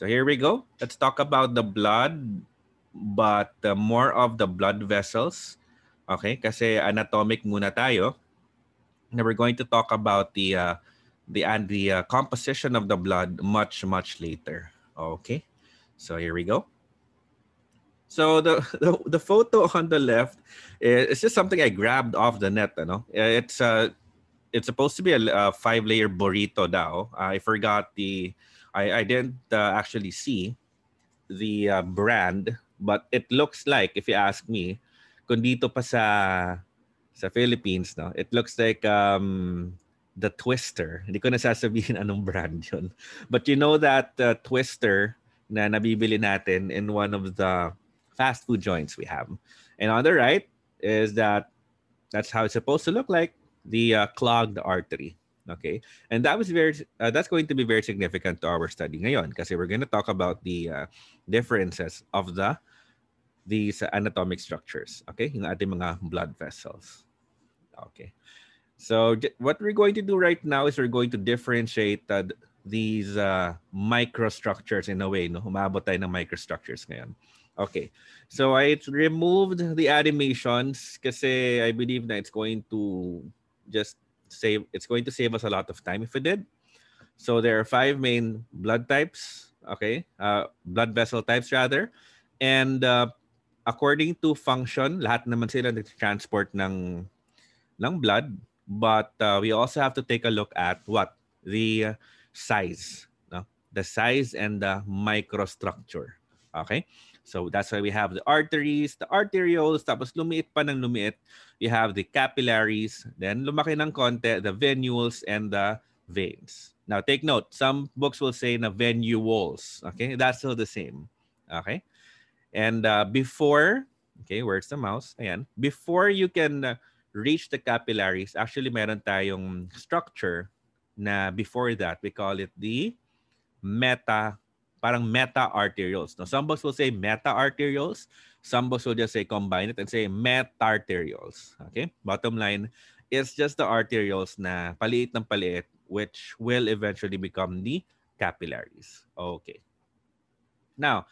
So here we go. Let's talk about the blood, but uh, more of the blood vessels. Okay, kasi anatomic muna tayo. Now we're going to talk about the uh, the and the uh, composition of the blood much much later. Okay, so here we go. So the, the the photo on the left is just something I grabbed off the net. You know, it's uh it's supposed to be a, a five layer burrito. Now I forgot the I, I didn't uh, actually see the uh, brand, but it looks like, if you ask me, kung dito pa sa sa Philippines, no, it looks like um, the Twister. Hindi ko na sasabihin anong brand yun. But you know that uh, Twister na nabibili natin in one of the fast food joints we have. And on the right is that that's how it's supposed to look like, the uh, clogged artery. Okay? And that was very uh, that's going to be very significant to our study ngayon kasi we're going to talk about the uh, differences of the these anatomic structures, okay? Yung ating mga blood vessels. Okay. So what we're going to do right now is we're going to differentiate uh, these uh, microstructures in a way, no? Umabot tayo ng microstructures ngayon. Okay. So I removed the animations kasi I believe that it's going to just save it's going to save us a lot of time if we did. So there are five main blood types, okay? Uh, blood vessel types rather. And uh, according to function, lahat naman sila nag-transport ng ng blood, but uh, we also have to take a look at what the size, no? The size and the microstructure. Okay? So that's why we have the arteries, the arterioles, tapos lumiit pa ng lumiit. You have the capillaries, then lumaki ng konti, the venules and the veins. Now take note, some books will say na venules. Okay, that's still the same. Okay, and uh, before, okay, where's the mouse? Ayan. Before you can uh, reach the capillaries, actually meron tayong structure na before that, we call it the meta parang meta-arterioles. No? Some books will say meta-arterioles. Some books will just say combine it and say meta-arterioles. Okay? Bottom line, it's just the arterioles na paliit ng paliit which will eventually become the capillaries. Okay. Now,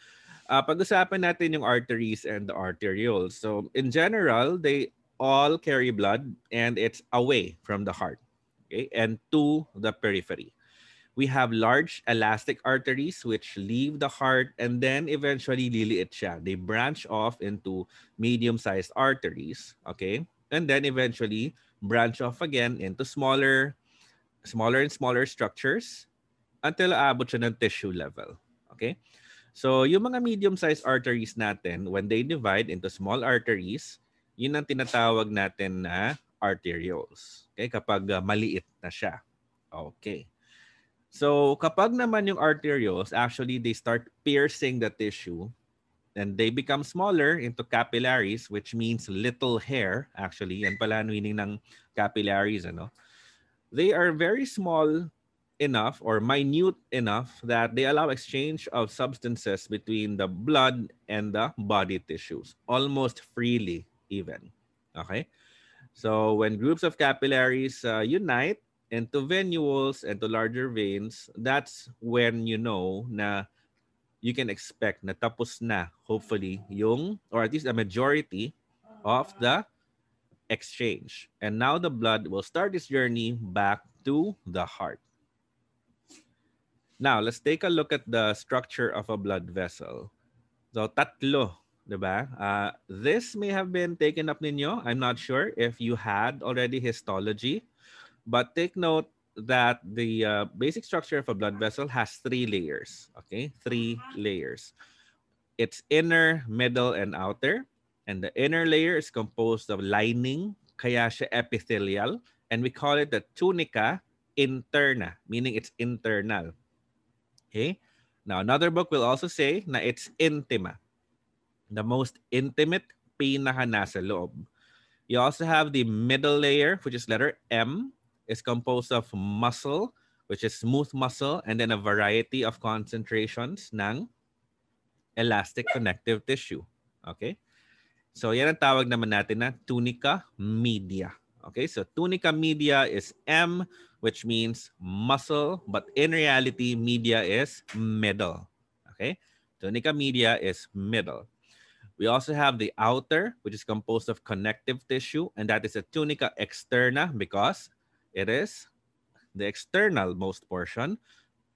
uh, pag-usapan natin yung arteries and the arterioles. So, in general, they all carry blood and it's away from the heart. Okay? And to the periphery we have large elastic arteries which leave the heart and then eventually liliit siya. They branch off into medium-sized arteries, okay? And then eventually branch off again into smaller smaller and smaller structures until aabot siya ng tissue level, okay? So, yung mga medium-sized arteries natin, when they divide into small arteries, yun ang tinatawag natin na arterioles. Okay? Kapag uh, maliit na siya. Okay. So kapag naman yung arterioles, actually they start piercing the tissue and they become smaller into capillaries which means little hair actually. Yan pala ang meaning ng capillaries ano. They are very small enough or minute enough that they allow exchange of substances between the blood and the body tissues almost freely even. Okay? So when groups of capillaries uh, unite, and to venules and to larger veins, that's when you know na you can expect na tapos na, hopefully, yung, or at least a majority of the exchange. And now the blood will start its journey back to the heart. Now, let's take a look at the structure of a blood vessel. So, tatlo, di ba? Uh, this may have been taken up ninyo. I'm not sure if you had already histology. But take note that the uh, basic structure of a blood vessel has three layers. Okay, three layers. It's inner, middle, and outer. And the inner layer is composed of lining, kaya siya epithelial. And we call it the tunica interna, meaning it's internal. Okay? Now, another book will also say na it's intima, the most intimate pinaka nasa loob. You also have the middle layer, which is letter M, is composed of muscle, which is smooth muscle, and then a variety of concentrations ng elastic connective tissue. Okay? So yan ang tawag naman natin na tunica media. Okay, so tunica media is M, which means muscle, but in reality, media is middle. Okay? Tunica media is middle. We also have the outer, which is composed of connective tissue, and that is a tunica externa because it is the external most portion.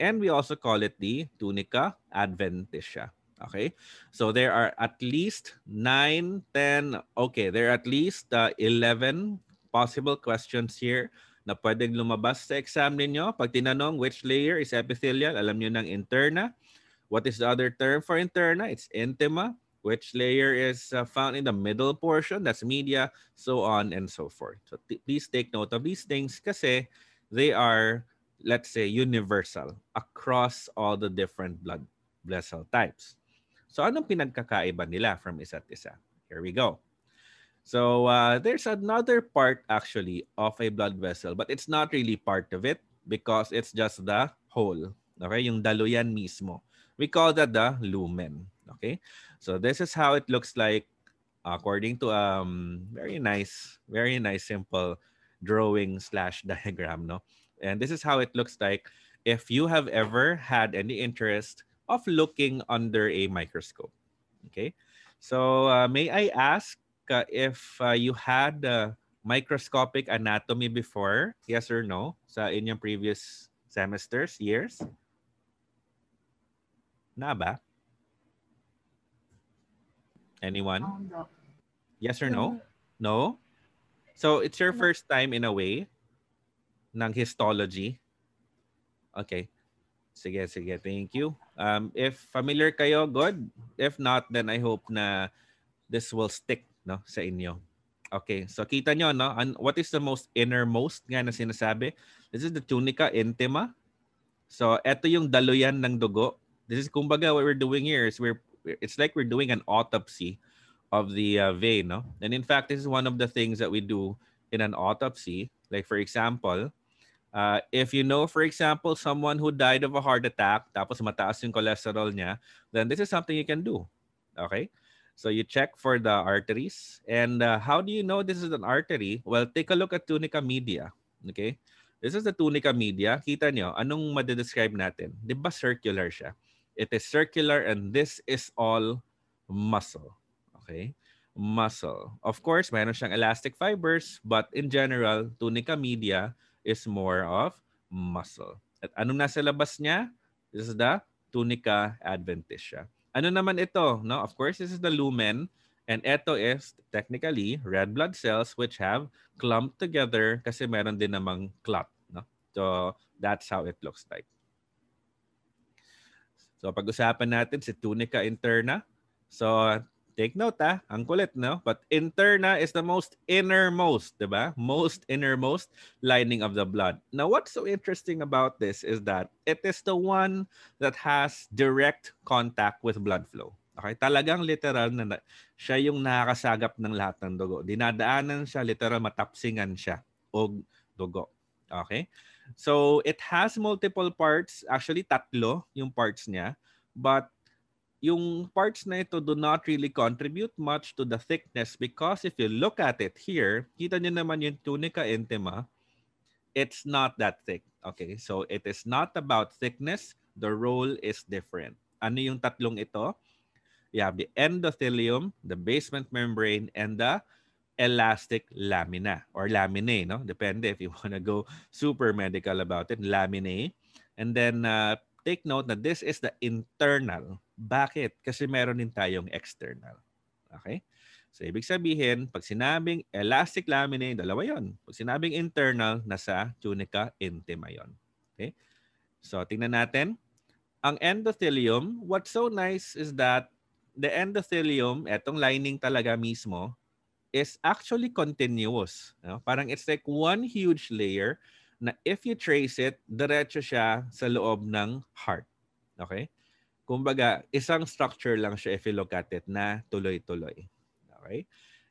And we also call it the tunica adventitia. Okay, so there are at least 9, 10, okay, there are at least uh, 11 possible questions here na pwedeng lumabas sa exam ninyo. Pag tinanong which layer is epithelial, alam nyo ng interna. What is the other term for interna? It's intima. Which layer is uh, found in the middle portion? That's media, so on and so forth. So please take note of these things kasi they are, let's say, universal across all the different blood vessel types. So anong pinagkakaiba nila from isa't isa? Here we go. So uh, there's another part actually of a blood vessel, but it's not really part of it because it's just the hole. Okay, yung daluyan mismo. We call that the lumen. Okay, so this is how it looks like according to um very nice, very nice simple drawing slash diagram. No, and this is how it looks like if you have ever had any interest of looking under a microscope. Okay, so uh, may I ask uh, if uh, you had uh, microscopic anatomy before? Yes or no? Sa inyong previous semesters, years? Na ba? Anyone? Yes or no? No? So it's your first time in a way ng histology? Okay. Sige, sige. Thank you. Um, if familiar kayo, good. If not, then I hope na this will stick no, sa inyo. Okay, so kita nyo, no? And what is the most innermost nga na sinasabi? This is the tunica intima. So, eto yung daluyan ng dugo. This is, kumbaga, what we're doing here is we're, it's like we're doing an autopsy of the uh, vein, no? And in fact, this is one of the things that we do in an autopsy. Like, for example, Uh, if you know, for example, someone who died of a heart attack, tapos mataas yung cholesterol niya, then this is something you can do. Okay? So you check for the arteries. And uh, how do you know this is an artery? Well, take a look at tunica media. Okay? This is the tunica media. Kita nyo, anong madedescribe natin? Di ba circular siya? It is circular and this is all muscle. Okay? Muscle. Of course, meron siyang elastic fibers, but in general, tunica media is more of muscle. At anong nasa labas niya? This is the tunica adventitia. Ano naman ito? No? Of course, this is the lumen. And ito is technically red blood cells which have clumped together kasi meron din namang clot. No? So that's how it looks like. So pag-usapan natin si tunica interna. So take note ah, ang kulit, no? But interna is the most innermost, di ba? Most innermost lining of the blood. Now, what's so interesting about this is that it is the one that has direct contact with blood flow. Okay, talagang literal na, siya yung nakakasagap ng lahat ng dugo. Dinadaanan siya, literal matapsingan siya o dugo. Okay? So, it has multiple parts. Actually, tatlo yung parts niya. But yung parts na ito do not really contribute much to the thickness because if you look at it here, kita niyo naman yung tunica intima, it's not that thick. Okay, so it is not about thickness. The role is different. Ano yung tatlong ito? You have the endothelium, the basement membrane, and the elastic lamina or laminae, no? Depende if you want to go super medical about it, laminae. And then uh, take note na this is the internal. Bakit? Kasi meron din tayong external. Okay? So, ibig sabihin, pag sinabing elastic laminae, dalawa yon. Pag sinabing internal, nasa tunica intima yon. Okay? So, tingnan natin. Ang endothelium, what's so nice is that the endothelium, etong lining talaga mismo, is actually continuous. No? Parang it's like one huge layer na if you trace it, diretso siya sa loob ng heart. Okay? Kumbaga, isang structure lang siya if you look at it na tuloy-tuloy. Okay?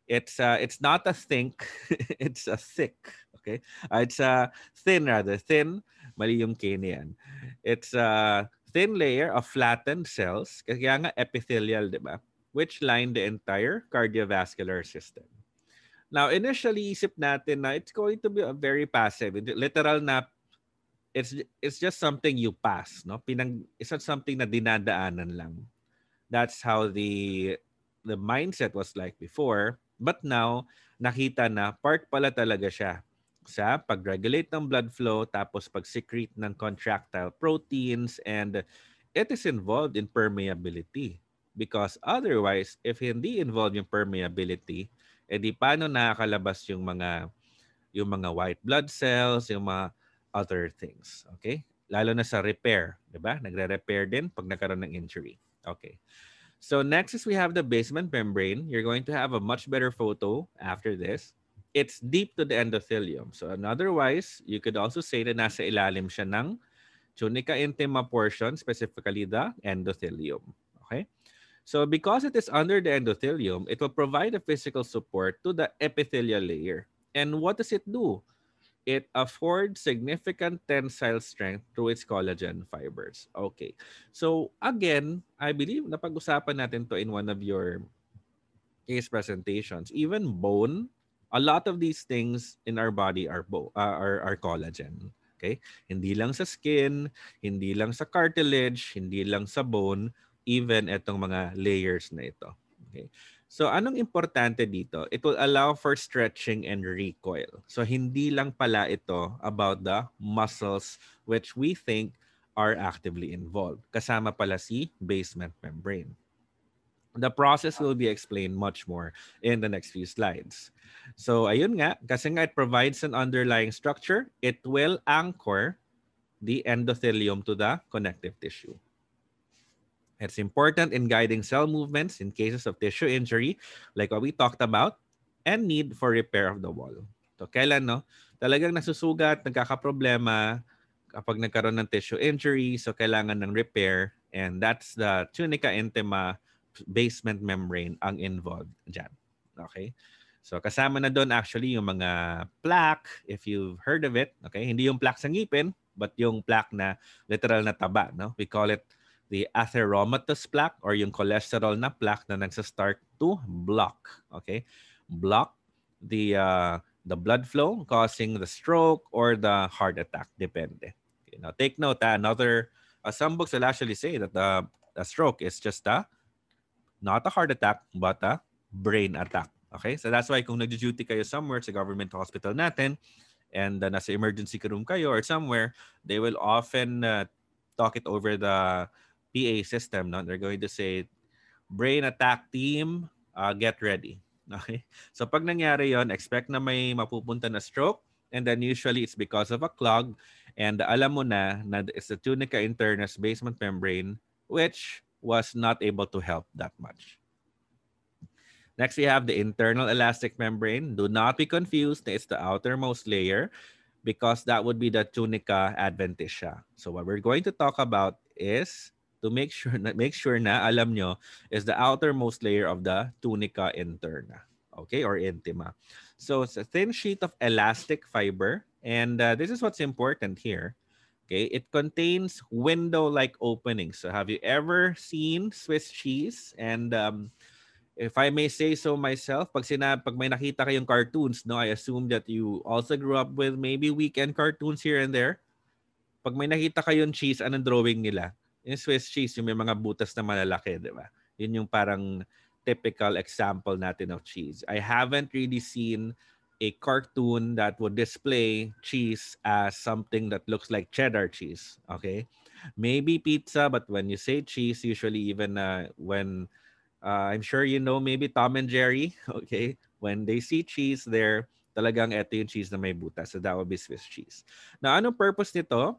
It's uh, it's not a think, it's a thick. Okay? Uh, it's a thin rather. Thin, mali yung K niyan. It's a thin layer of flattened cells, kaya nga epithelial, di ba? Which line the entire cardiovascular system. Now, initially, isip natin na it's going to be a very passive. Literal na it's it's just something you pass, no? Pinang it's not something na dinadaanan lang. That's how the the mindset was like before, but now nakita na part pala talaga siya sa pag-regulate ng blood flow tapos pag-secrete ng contractile proteins and it is involved in permeability because otherwise if hindi involved yung permeability edi paano nakakalabas yung mga yung mga white blood cells yung mga other things. Okay? Lalo na sa repair, 'di ba? Nagre-repair din pag nagkaroon ng injury. Okay. So next is we have the basement membrane. You're going to have a much better photo after this. It's deep to the endothelium. So otherwise, you could also say na nasa ilalim siya ng tunica intima portion, specifically the endothelium. So because it is under the endothelium, it will provide a physical support to the epithelial layer. And what does it do? it affords significant tensile strength through its collagen fibers. Okay. So again, I believe napag-usapan natin to in one of your case presentations. Even bone, a lot of these things in our body are bo- uh, are, are collagen. Okay? Hindi lang sa skin, hindi lang sa cartilage, hindi lang sa bone, even itong mga layers na ito. Okay? So anong importante dito? It will allow for stretching and recoil. So hindi lang pala ito about the muscles which we think are actively involved. Kasama pala si basement membrane. The process will be explained much more in the next few slides. So ayun nga, kasi nga it provides an underlying structure, it will anchor the endothelium to the connective tissue. It's important in guiding cell movements in cases of tissue injury, like what we talked about, and need for repair of the wall. So kailan, no? Talagang nasusugat, nagkakaproblema kapag nagkaroon ng tissue injury, so kailangan ng repair, and that's the tunica intima basement membrane ang involved dyan. Okay? So kasama na doon actually yung mga plaque, if you've heard of it. Okay? Hindi yung plaque sa ngipin, but yung plaque na literal na taba. No? We call it the atheromatous plaque or yung cholesterol na plaque na nagsa-start to block. Okay? Block the uh, the blood flow causing the stroke or the heart attack. Depende. Okay, now take note, uh, another, uh, some books will actually say that the, the stroke is just a, not a heart attack, but a brain attack. Okay? So that's why kung nag-duty kayo somewhere sa government hospital natin, and uh, nasa emergency room kayo or somewhere, they will often uh, talk it over the PA system, no? they're going to say, brain attack team, uh, get ready. Okay? So pag nangyari yon, expect na may mapupunta na stroke and then usually it's because of a clog and alam mo na na it's the tunica internus basement membrane which was not able to help that much. Next, we have the internal elastic membrane. Do not be confused. It's the outermost layer because that would be the tunica adventitia. So what we're going to talk about is to make sure na make sure na alam nyo is the outermost layer of the tunica interna okay or intima so it's a thin sheet of elastic fiber and uh, this is what's important here okay it contains window like openings so have you ever seen swiss cheese and um, if I may say so myself, pag sinab pag may nakita kayong cartoons, no, I assume that you also grew up with maybe weekend cartoons here and there. Pag may nakita kayong cheese, anong drawing nila? Yung Swiss cheese, yung may mga butas na malalaki, di ba? Yun yung parang typical example natin of cheese. I haven't really seen a cartoon that would display cheese as something that looks like cheddar cheese. Okay, maybe pizza, but when you say cheese, usually even uh, when uh, I'm sure you know, maybe Tom and Jerry. Okay, when they see cheese, there talagang ito yung cheese na may butas. So that would be Swiss cheese. Now, ano purpose nito?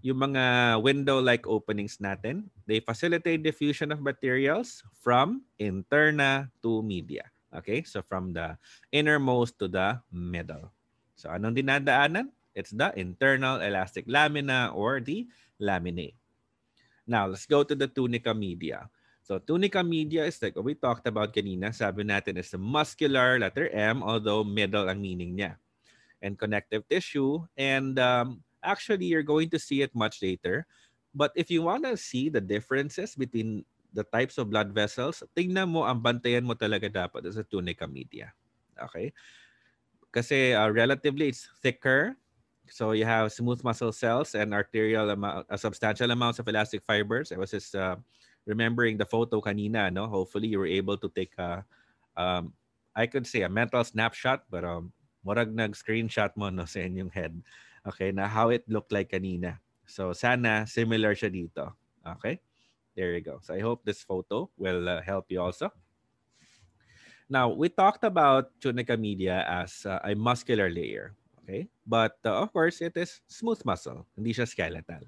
Yung mga window-like openings natin, they facilitate diffusion of materials from interna to media. Okay? So from the innermost to the middle. So anong dinadaanan? It's the internal elastic lamina or the laminae. Now, let's go to the tunica media. So tunica media is like what we talked about kanina. Sabi natin is the muscular, letter M, although middle ang meaning niya. And connective tissue. And um, Actually, you're going to see it much later. But if you want to see the differences between the types of blood vessels, tingnan mo, ang bantayan mo talaga dapat sa tunica media. Okay? Kasi uh, relatively, it's thicker So you have smooth muscle cells and arterial amount, uh, substantial amounts of elastic fibers. I was just uh, remembering the photo kanina, no? Hopefully you were able to take a, um, I could say a mental snapshot, but um, murag nag-screenshot mo no, sa inyong head. Okay, na how it looked like kanina. So sana similar siya dito. Okay, there you go. So I hope this photo will uh, help you also. Now, we talked about tunica media as uh, a muscular layer. Okay? But uh, of course, it is smooth muscle. Hindi siya skeletal.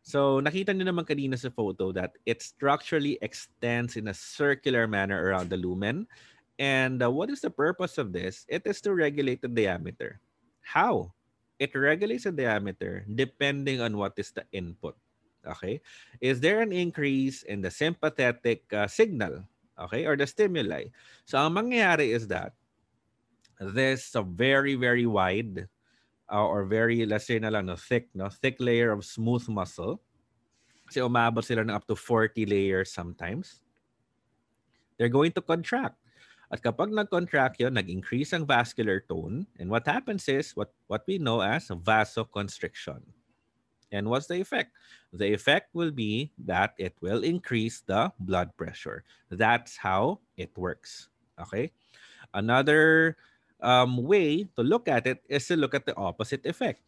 So, nakita niyo naman kanina sa photo that it structurally extends in a circular manner around the lumen. And uh, what is the purpose of this? It is to regulate the diameter. How? It regulates the diameter depending on what is the input. Okay? Is there an increase in the sympathetic uh, signal okay, or the stimuli. So ang mangyayari is that this a very very wide uh, or very let's say na lang no thick no thick layer of smooth muscle. Kasi umabot sila ng up to 40 layers sometimes. They're going to contract. At kapag nag-contract yun, nag-increase ang vascular tone. And what happens is what, what we know as vasoconstriction. And what's the effect? The effect will be that it will increase the blood pressure. That's how it works. Okay. Another um, way to look at it is to look at the opposite effect.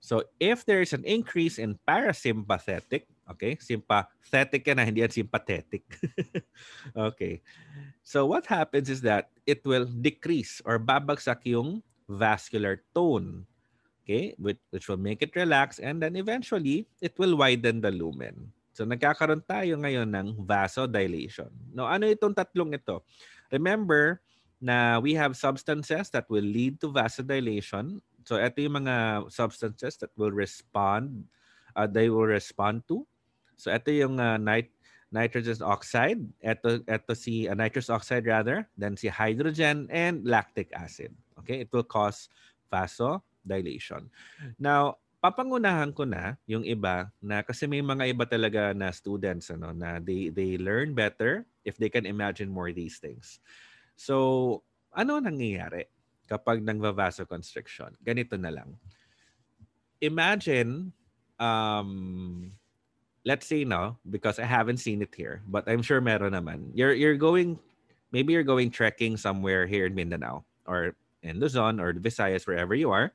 So if there is an increase in parasympathetic, okay, sympathetic na, hindi yan sympathetic. okay. So what happens is that it will decrease or babagsak yung vascular tone okay, which, which will make it relax and then eventually it will widen the lumen. So nagkakaroon tayo ngayon ng vasodilation. No, ano itong tatlong ito? Remember na we have substances that will lead to vasodilation. So ito yung mga substances that will respond, uh, they will respond to. So ito yung uh, nit nitrogen oxide, ito, ito si uh, nitrous oxide rather, then si hydrogen and lactic acid. Okay, it will cause vaso dilation. Now, papangunahan ko na yung iba na kasi may mga iba talaga na students ano na they they learn better if they can imagine more these things. So, ano nangyayari kapag nagva-vasoconstriction? Ganito na lang. Imagine um let's say no because I haven't seen it here but I'm sure meron naman. You're you're going maybe you're going trekking somewhere here in Mindanao or in Luzon or Visayas wherever you are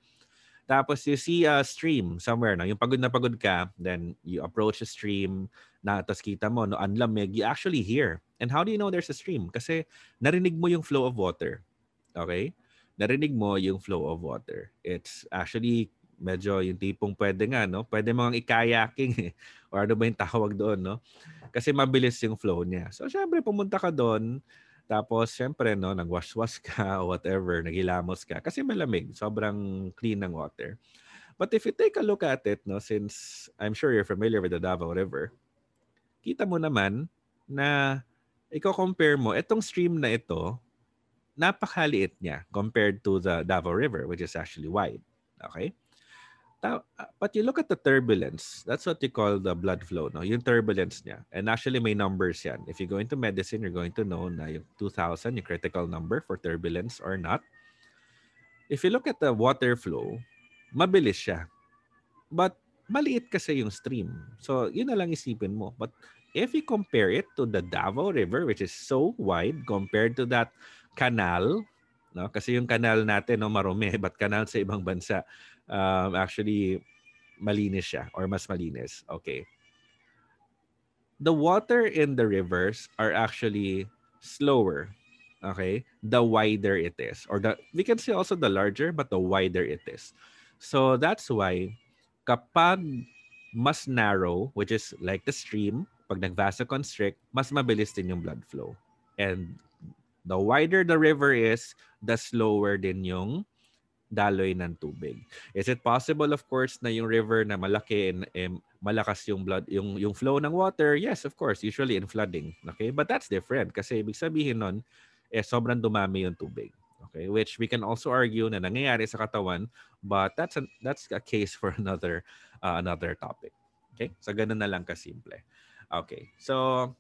tapos you see a stream somewhere, no? yung pagod na pagod ka, then you approach a stream, na tapos kita mo, no, ang lamig, you actually hear. And how do you know there's a stream? Kasi narinig mo yung flow of water. Okay? Narinig mo yung flow of water. It's actually medyo yung tipong pwede nga, no? Pwede ang ikayaking eh. Or ano ba yung tawag doon, no? Kasi mabilis yung flow niya. So, syempre, pumunta ka doon, tapos, syempre, no, nagwash-wash ka o whatever, nagilamos ka. Kasi malamig, sobrang clean ng water. But if you take a look at it, no, since I'm sure you're familiar with the Davao River, kita mo naman na i-compare mo, itong stream na ito, napakaliit niya compared to the Davao River, which is actually wide. Okay? Uh, but you look at the turbulence. That's what you call the blood flow, no? Yung turbulence niya. And actually may numbers yan. If you go into medicine, you're going to know na yung 2,000, yung critical number for turbulence or not. If you look at the water flow, mabilis siya. But maliit kasi yung stream. So, yun na lang isipin mo. But if you compare it to the Davao River, which is so wide compared to that canal, no? Kasi yung canal natin, no, marumi, but canal sa ibang bansa, um, actually malinis siya or mas malinis. Okay. The water in the rivers are actually slower. Okay? The wider it is. Or the we can say also the larger but the wider it is. So that's why kapag mas narrow, which is like the stream, pag nag-vasoconstrict, mas mabilis din yung blood flow. And the wider the river is, the slower din yung daloy ng tubig. Is it possible of course na yung river na malaki and eh, malakas yung blood yung yung flow ng water? Yes, of course, usually in flooding. Okay? But that's different kasi ibig sabihin nun eh sobrang dumami yung tubig. Okay? Which we can also argue na nangyayari sa katawan, but that's a, that's a case for another uh, another topic. Okay? So ganun na lang kasimple. Okay. So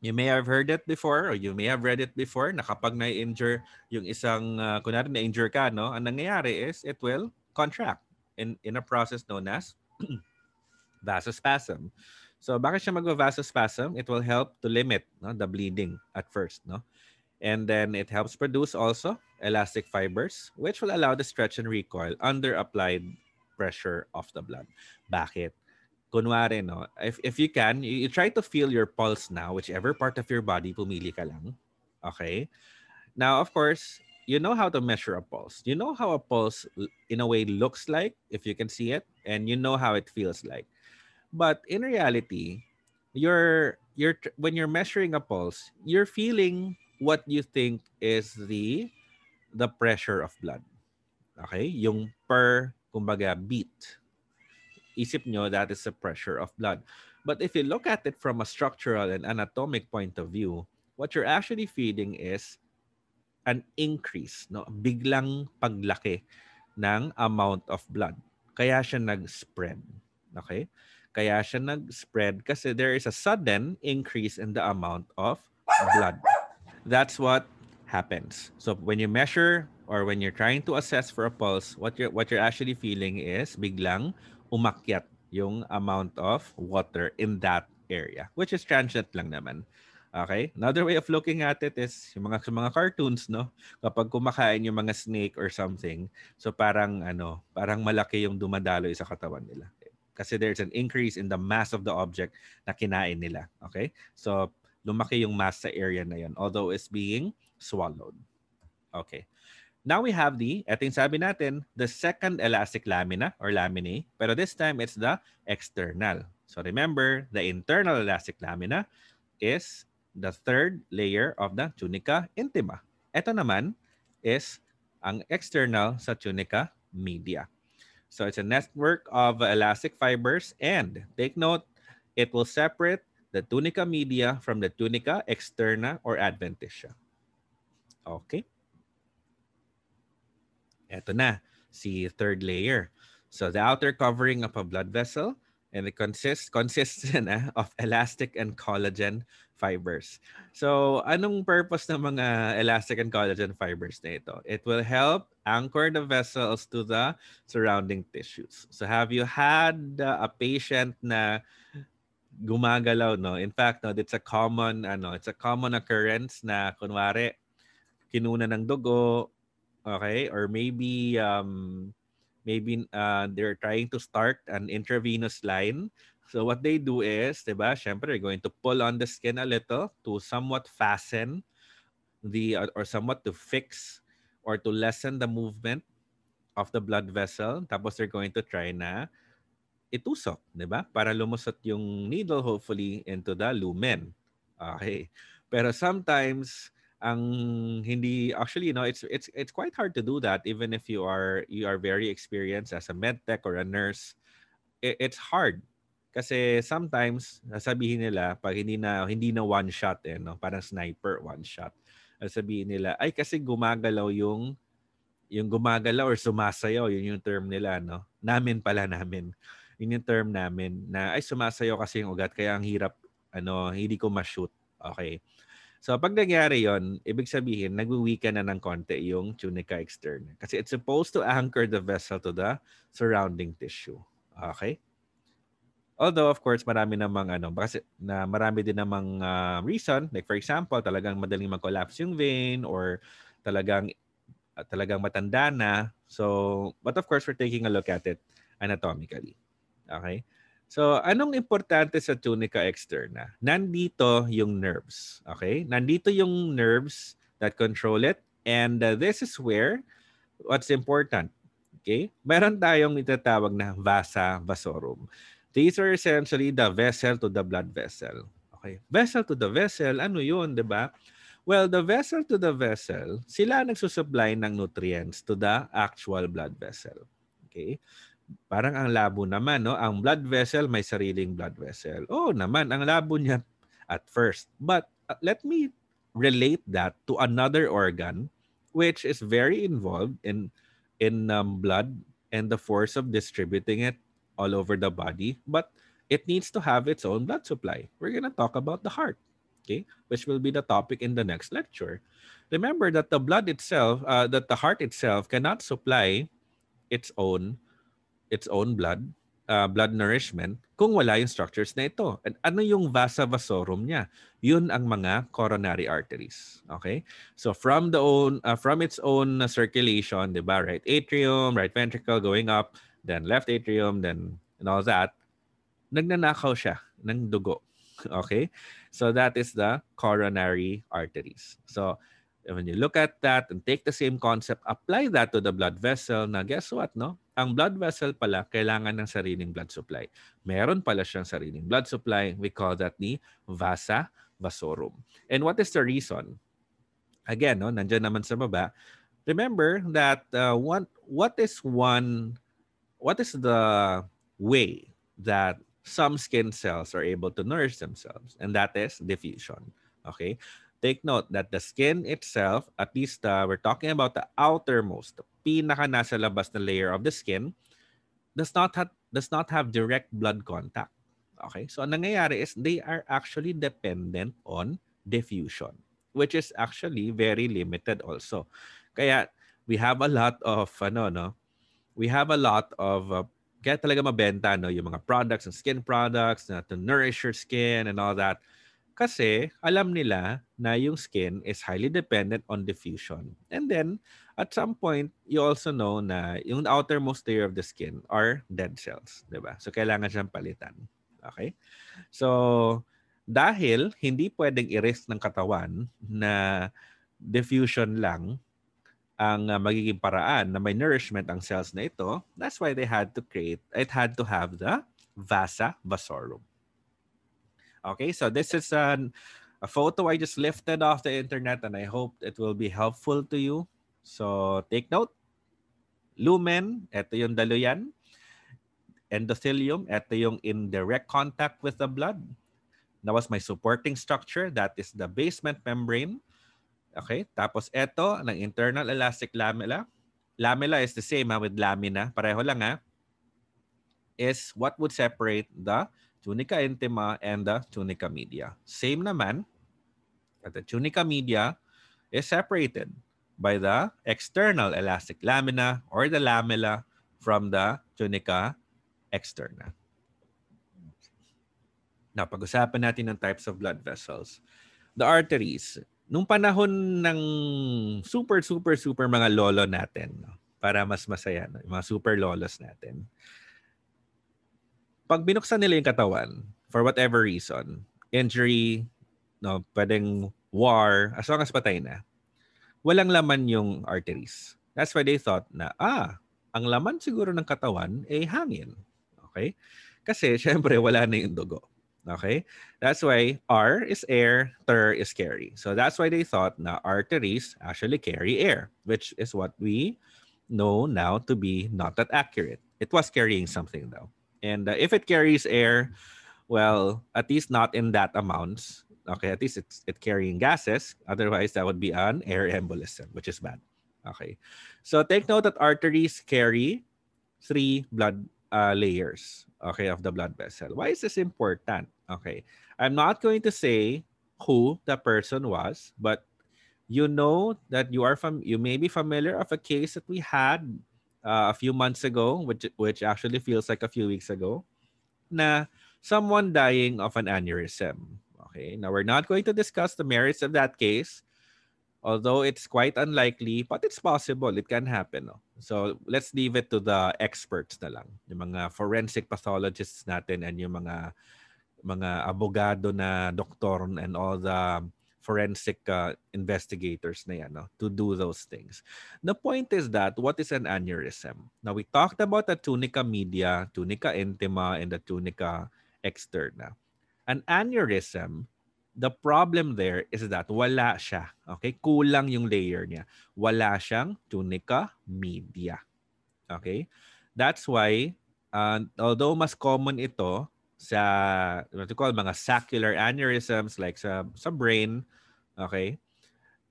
you may have heard it before or you may have read it before na kapag na-injure yung isang, uh, kunwari na-injure ka, no, ang nangyayari is it will contract. in, in a process known as vasospasm. So bakit siya mag-vasospasm? It will help to limit no, the bleeding at first. No? And then it helps produce also elastic fibers, which will allow the stretch and recoil under applied pressure of the blood. Bakit? Kunwari, no, if, if you can, you, you try to feel your pulse now, whichever part of your body, pumili ka lang. Okay? Now, of course, you know how to measure a pulse. You know how a pulse, in a way, looks like, if you can see it, and you know how it feels like. But in reality, you're you're when you're measuring a pulse, you're feeling what you think is the the pressure of blood. Okay? Yung per, kumbaga, beat. Isip nyo, that is the pressure of blood. But if you look at it from a structural and anatomic point of view, what you're actually feeling is an increase, no? Biglang paglaki ng amount of blood. Kaya siya nag-spread. Okay? Kaya siya nag-spread kasi there is a sudden increase in the amount of blood. That's what happens. So when you measure or when you're trying to assess for a pulse, what you're what you're actually feeling is biglang umakyat yung amount of water in that area, which is transient lang naman. Okay? Another way of looking at it is yung mga mga cartoons, no? Kapag kumakain yung mga snake or something, so parang ano, parang malaki yung dumadaloy sa katawan nila. Kasi there's an increase in the mass of the object na kinain nila. Okay? So lumaki yung mass sa area na yun, although it's being swallowed. Okay. Now we have the, eto yung sabi natin, the second elastic lamina or laminae, pero this time it's the external. So remember, the internal elastic lamina is the third layer of the tunica intima. Ito naman is ang external sa tunica media. So it's a network of elastic fibers and take note, it will separate the tunica media from the tunica externa or adventitia. Okay. Ito na, si third layer. So the outer covering of a blood vessel and it consists consists na of elastic and collagen fibers. So anong purpose ng mga elastic and collagen fibers na ito? It will help anchor the vessels to the surrounding tissues. So have you had uh, a patient na gumagalaw no in fact no it's a common ano it's a common occurrence na kunwari kinuna ng dugo okay or maybe um maybe uh, they're trying to start an intravenous line so what they do is diba syempre they're going to pull on the skin a little to somewhat fasten the or somewhat to fix or to lessen the movement of the blood vessel tapos they're going to try na itusok, ba? Para lumusot yung needle hopefully into the lumen. Okay. Pero sometimes ang hindi actually you know it's it's it's quite hard to do that even if you are you are very experienced as a med tech or a nurse. It, it's hard kasi sometimes sasabihin nila pag hindi na hindi na one shot eh no? Parang sniper one shot. Sasabihin nila ay kasi gumagalaw yung yung gumagalaw or sumasayaw. Yun yung term nila no? Namin pala namin. Yun yung term namin na ay sumasayaw kasi yung ugat kaya ang hirap ano hindi ko ma-shoot. Okay. So pag nangyari yon, ibig sabihin nagwi na ng konti yung tunica externa kasi it's supposed to anchor the vessel to the surrounding tissue. Okay? Although of course marami namang ano kasi na marami din namang uh, reason like for example talagang madaling mag-collapse yung vein or talagang uh, talagang matanda na. So but of course we're taking a look at it anatomically. Okay? So, anong importante sa tunica externa? Nandito yung nerves. Okay? Nandito yung nerves that control it. And uh, this is where what's important. Okay? Meron tayong itatawag na vasa vasorum. These are essentially the vessel to the blood vessel. Okay? Vessel to the vessel, ano yun, di ba? Well, the vessel to the vessel, sila nagsusupply ng nutrients to the actual blood vessel. Okay? Parang ang labo naman, no? Ang blood vessel may sariling blood vessel. Oh, naman, ang labo niya at first. But uh, let me relate that to another organ which is very involved in in um, blood and the force of distributing it all over the body, but it needs to have its own blood supply. We're going to talk about the heart, okay? Which will be the topic in the next lecture. Remember that the blood itself, uh, that the heart itself cannot supply its own its own blood, uh, blood nourishment kung wala yung structures na ito. At ano yung vasa vasorum niya? Yun ang mga coronary arteries. Okay? So from the own uh, from its own circulation, 'di ba? Right atrium, right ventricle going up, then left atrium, then and all that, nagnanakaw siya ng dugo. Okay? So that is the coronary arteries. So when you look at that and take the same concept, apply that to the blood vessel na guess what, no? Ang blood vessel pala kailangan ng sariling blood supply. Meron pala siyang sariling blood supply. We call that the vasa vasorum. And what is the reason? Again, no, nandiyan naman sa baba. Remember that uh, what is one, what is the way that some skin cells are able to nourish themselves, and that is diffusion. Okay, take note that the skin itself, at least uh, we're talking about the outermost, the pinaka nasa labas na layer of the skin, does not have does not have direct blood contact. Okay, so ang nangyayari is they are actually dependent on diffusion, which is actually very limited also. Kaya we have a lot of ano no, we have a lot of uh, kaya talaga mabenta no yung mga products and skin products na to nourish your skin and all that kasi alam nila na yung skin is highly dependent on diffusion. And then, at some point, you also know na yung outermost layer of the skin are dead cells. ba? Diba? So, kailangan siyang palitan. Okay? So, dahil hindi pwedeng i-risk ng katawan na diffusion lang ang uh, magiging paraan na may nourishment ang cells na ito, that's why they had to create, it had to have the vasa vasorum. Okay, so this is an, a photo I just lifted off the internet and I hope it will be helpful to you. So take note. Lumen, ito yung daluyan. Endothelium, ito yung in direct contact with the blood. That was my supporting structure. That is the basement membrane. Okay, tapos ito, ng internal elastic lamella. Lamella is the same ha, with lamina. Pareho lang ha. Is what would separate the tunica intima and the tunica media. Same naman, but the tunica media is separated by the external elastic lamina or the lamella from the tunica externa. Now, pag-usapan natin ng types of blood vessels. The arteries. Nung panahon ng super, super, super mga lolo natin, para mas masaya, mga super lolos natin, pag binuksan nila yung katawan, for whatever reason, injury, no, pwedeng war, as long as patay na, walang laman yung arteries. That's why they thought na, ah, ang laman siguro ng katawan ay hangin. Okay? Kasi, syempre, wala na yung dugo. Okay? That's why R is air, ter is carry. So that's why they thought na arteries actually carry air, which is what we know now to be not that accurate. It was carrying something though. And uh, if it carries air, well, at least not in that amounts. Okay, at least it's it carrying gases. Otherwise, that would be an air embolism, which is bad. Okay, so take note that arteries carry three blood uh, layers. Okay, of the blood vessel. Why is this important? Okay, I'm not going to say who the person was, but you know that you are from you may be familiar of a case that we had uh, a few months ago, which which actually feels like a few weeks ago, na someone dying of an aneurysm. Okay, now we're not going to discuss the merits of that case, although it's quite unlikely, but it's possible. It can happen. No? So let's leave it to the experts na lang, yung mga forensic pathologists natin and yung mga mga abogado na doktor and all the forensic uh, investigators na yan, no, to do those things. The point is that what is an aneurysm? Now, we talked about the tunica media, tunica intima, and the tunica externa. An aneurysm, the problem there is that wala siya. Okay? Kulang yung layer niya. Wala siyang tunica media. Okay? That's why, uh, although mas common ito sa what you call mga saccular aneurysms like sa sa brain, okay?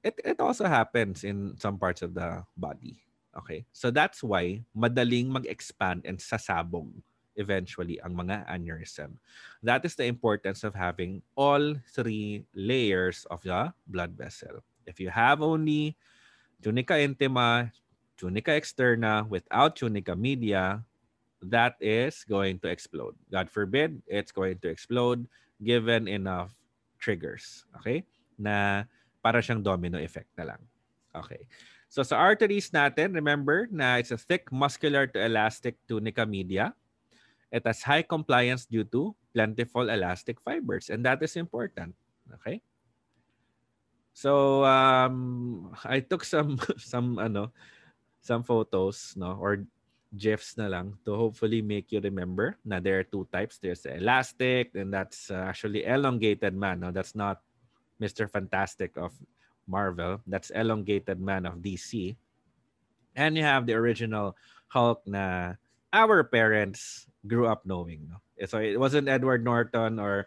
It it also happens in some parts of the body. Okay? So that's why madaling mag-expand and sasabog eventually ang mga aneurysm. That is the importance of having all three layers of the blood vessel. If you have only tunica intima, tunica externa without tunica media, that is going to explode. God forbid, it's going to explode given enough triggers. Okay? Na para siyang domino effect na lang. Okay. So sa arteries natin, remember na it's a thick muscular to elastic tunica media. It has high compliance due to plentiful elastic fibers and that is important. Okay? So um I took some some ano some photos no or gifs na lang to hopefully make you remember na there are two types. There's the elastic and that's uh, actually elongated man. No? That's not Mr. Fantastic of Marvel. That's elongated man of DC. And you have the original Hulk na our parents grew up knowing. No? So it wasn't Edward Norton or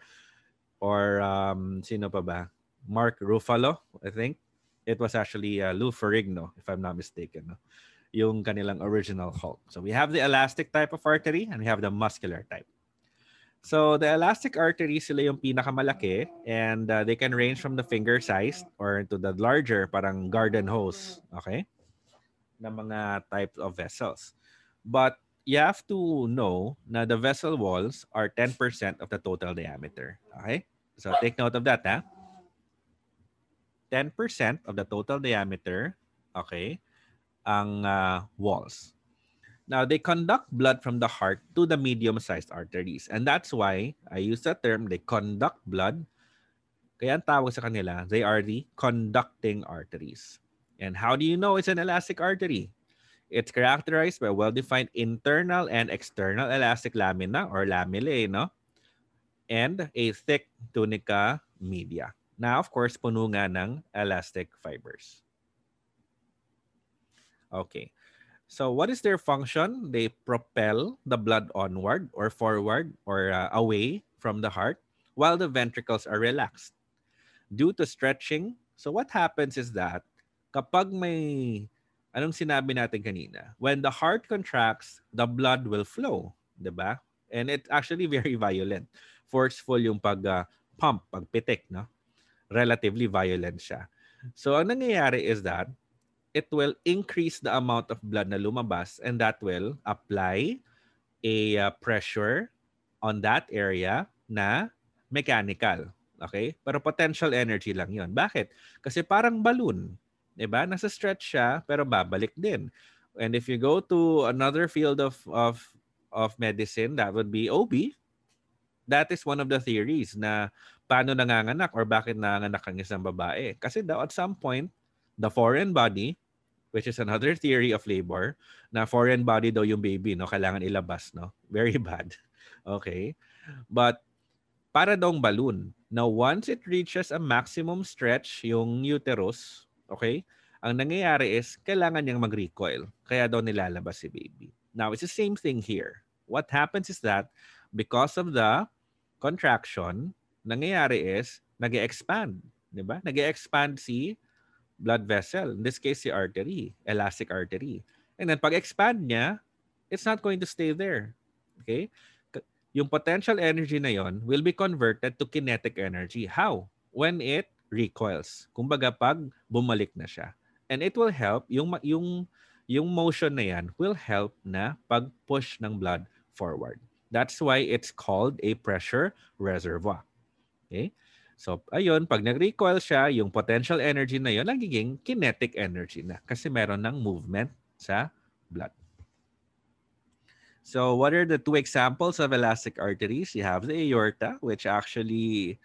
or um, sino pa ba? Mark Ruffalo, I think. It was actually uh, Lou Ferrigno, if I'm not mistaken. No? Yung kanilang original Hulk. So we have the elastic type of artery and we have the muscular type. So the elastic artery sila yung pinakamalaki and uh, they can range from the finger size or to the larger parang garden hose, okay? Na mga types of vessels. But you have to know na the vessel walls are 10% of the total diameter, okay? So take note of that, ha? 10% of the total diameter, okay? Ang uh, walls. Now, they conduct blood from the heart to the medium-sized arteries. And that's why I use the term, they conduct blood. Kaya ang tawag sa kanila, they are the conducting arteries. And how do you know it's an elastic artery? It's characterized by well-defined internal and external elastic lamina or lamellae, no? And a thick tunica media. Now, of course, puno nga ng elastic fibers. Okay. So what is their function? They propel the blood onward or forward or uh, away from the heart while the ventricles are relaxed. Due to stretching, so what happens is that kapag may anong sinabi natin kanina, when the heart contracts, the blood will flow, 'di ba? And it's actually very violent. Forceful yung pag uh, pump, pagpitik, no? Relatively violent siya. So ang nangyayari is that it will increase the amount of blood na lumabas and that will apply a uh, pressure on that area na mechanical. Okay? Pero potential energy lang yon. Bakit? Kasi parang balloon. 'di ba? Nasa stretch siya pero babalik din. And if you go to another field of of of medicine, that would be OB. That is one of the theories na paano nanganganak or bakit nanganganak ang isang babae. Kasi daw at some point, the foreign body which is another theory of labor, na foreign body daw yung baby, no? Kailangan ilabas, no? Very bad. Okay? But para daw balloon. Now, once it reaches a maximum stretch, yung uterus, okay? Ang nangyayari is, kailangan niyang mag-recoil. Kaya daw nilalabas si baby. Now, it's the same thing here. What happens is that, because of the contraction, nangyayari is, nag expand Di nag expand si blood vessel. In this case, the artery, elastic artery. And then pag-expand niya, it's not going to stay there. Okay? Yung potential energy na yon will be converted to kinetic energy. How? When it recoils. Kumbaga pag bumalik na siya. And it will help, yung, yung, yung motion na yan will help na pag-push ng blood forward. That's why it's called a pressure reservoir. Okay? So, ayun, pag nag-recoil siya, yung potential energy na yun, nagiging kinetic energy na kasi meron ng movement sa blood. So, what are the two examples of elastic arteries? You have the aorta, which actually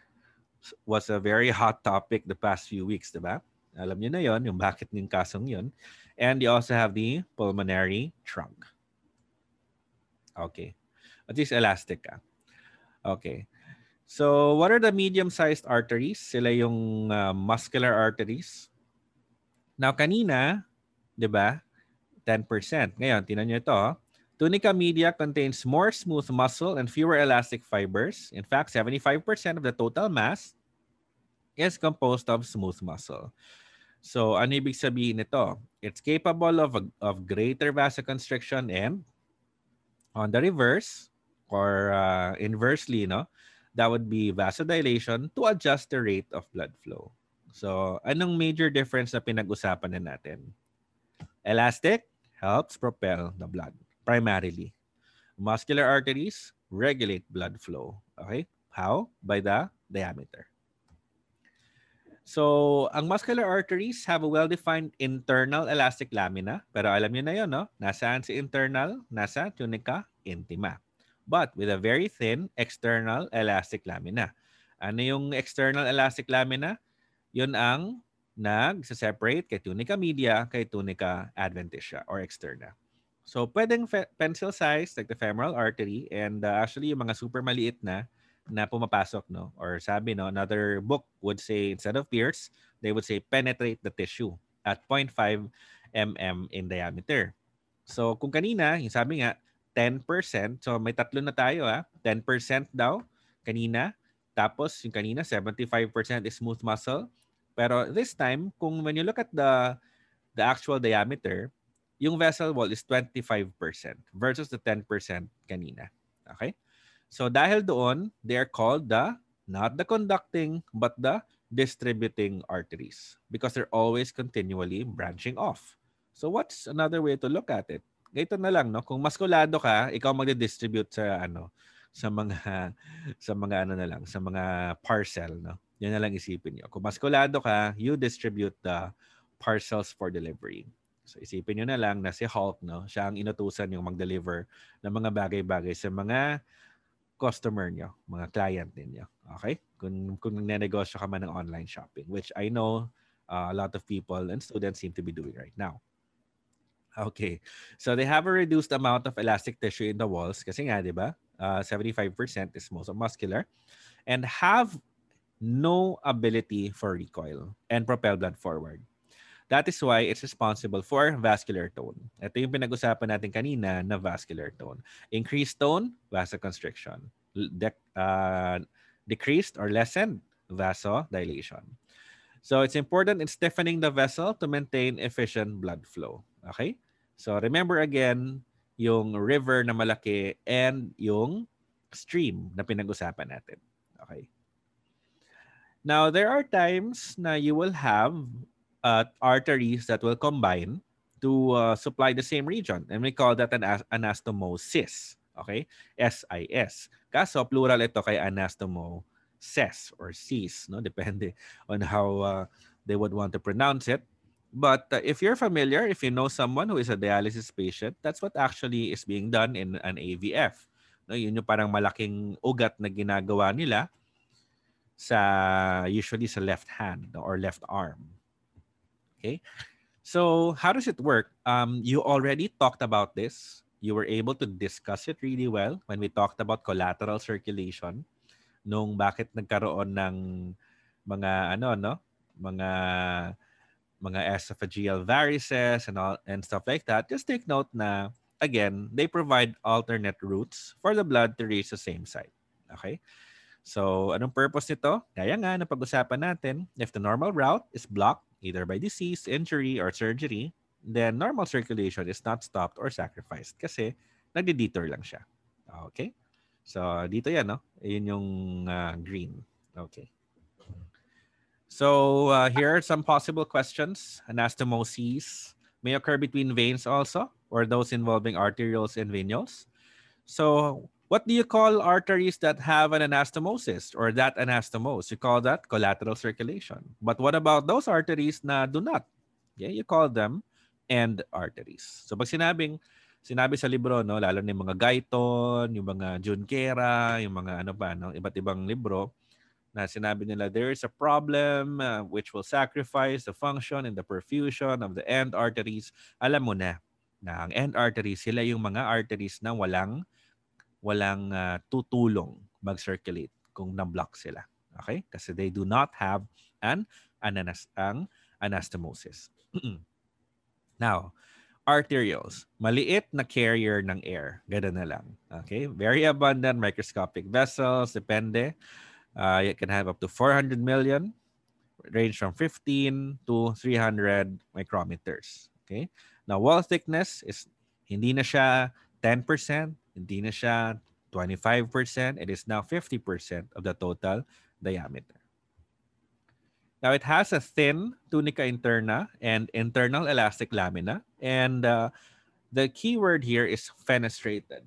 was a very hot topic the past few weeks, diba? Alam niyo na yon, yung bakit ng kasong yun. And you also have the pulmonary trunk. Okay. At least elastic ka. Okay. So, what are the medium-sized arteries? Sila yung uh, muscular arteries. Now, kanina, di ba, 10%. Ngayon, tinan nyo ito. Oh. Tunica media contains more smooth muscle and fewer elastic fibers. In fact, 75% of the total mass is composed of smooth muscle. So, ano ibig sabihin nito? It's capable of, of greater vasoconstriction and on the reverse or uh, inversely, no? That would be vasodilation to adjust the rate of blood flow. So, anong major difference na pinag-usapan na natin? Elastic helps propel the blood primarily. Muscular arteries regulate blood flow. Okay? How? By the diameter. So, ang muscular arteries have a well-defined internal elastic lamina. Pero alam niyo na yun, no? Nasaan si internal? Nasa tunica intima. But with a very thin external elastic lamina. Ano yung external elastic lamina? Yun ang nag-separate kay tunica media kay tunica adventitia or externa. So, pwedeng pencil size like the femoral artery and uh, actually yung mga super maliit na na pumapasok, no? Or sabi, no, another book would say, instead of pierce, they would say penetrate the tissue at 0.5 mm in diameter. So, kung kanina, yung sabi nga, 10%, so may tatlo na tayo, ah. ha? 10% daw kanina. Tapos, yung kanina, 75% is smooth muscle. Pero this time, kung when you look at the the actual diameter, yung vessel wall is 25% versus the 10% kanina. Okay? So dahil doon, they are called the, not the conducting, but the distributing arteries because they're always continually branching off. So what's another way to look at it? Ganito na lang, no? Kung maskulado ka, ikaw magdi-distribute sa ano, sa mga sa mga ano na lang, sa mga parcel, no? Yan na lang isipin niyo. Kung maskulado ka, you distribute the parcels for delivery. So isipin niyo na lang na si Hulk, no? Siya ang inutusan yung mag-deliver ng mga bagay-bagay sa mga customer nyo, mga client ninyo. Okay? Kung, kung nagnenegosyo ka man ng online shopping, which I know uh, a lot of people and students seem to be doing right now. Okay. So they have a reduced amount of elastic tissue in the walls kasi nga, di ba? Uh, 75% is muscular and have no ability for recoil and propel blood forward. That is why it's responsible for vascular tone. Ito yung pinag-usapan natin kanina na vascular tone. Increased tone, vasoconstriction. De- uh, decreased or lessened vasodilation. So it's important in stiffening the vessel to maintain efficient blood flow. Okay? So remember again, yung river na malaki and yung stream na pinag-usapan natin. Okay? Now, there are times na you will have uh, arteries that will combine to uh, supply the same region. And we call that an anastomosis. Okay? S-I-S. Kaso, plural ito kay anastomosis or cis. No? Depende on how uh, they would want to pronounce it. But uh, if you're familiar, if you know someone who is a dialysis patient, that's what actually is being done in an AVF. No, yun yung parang malaking ugat na ginagawa nila sa usually sa left hand or left arm. Okay. So how does it work? Um, you already talked about this. You were able to discuss it really well when we talked about collateral circulation. Nung bakit nagkaroon ng mga ano no, mga mga esophageal varices and all and stuff like that. Just take note na again, they provide alternate routes for the blood to reach the same site. Okay? So, anong purpose nito? Gaya nga na pag-usapan natin, if the normal route is blocked, either by disease, injury, or surgery, then normal circulation is not stopped or sacrificed kasi nagdi-detour lang siya. Okay? So, dito yan, no? Yun yung uh, green. Okay. So, uh, here are some possible questions. Anastomosis may occur between veins also, or those involving arterioles and venules. So, what do you call arteries that have an anastomosis or that anastomose? You call that collateral circulation. But what about those arteries na do not? Yeah, you call them end arteries. So pag sinabing sinabi sa libro no, lalo na yung mga Guyton, yung mga Junqueira, yung mga ano pa no, iba't ibang libro na sinabi nila there is a problem uh, which will sacrifice the function and the perfusion of the end arteries. Alam mo na na ang end arteries sila yung mga arteries na walang walang uh, tutulong mag-circulate kung na-block sila. Okay? Kasi they do not have an ananas ang anastomosis. Now, arterioles, maliit na carrier ng air. Ganun na lang. Okay? Very abundant microscopic vessels, depende. Uh, it can have up to 400 million, range from 15 to 300 micrometers. Okay? Now, wall thickness is hindi na siya 10%, hindi na siya 25%, it is now 50% of the total diameter. Now, it has a thin tunica interna and internal elastic lamina. And uh, the key word here is fenestrated.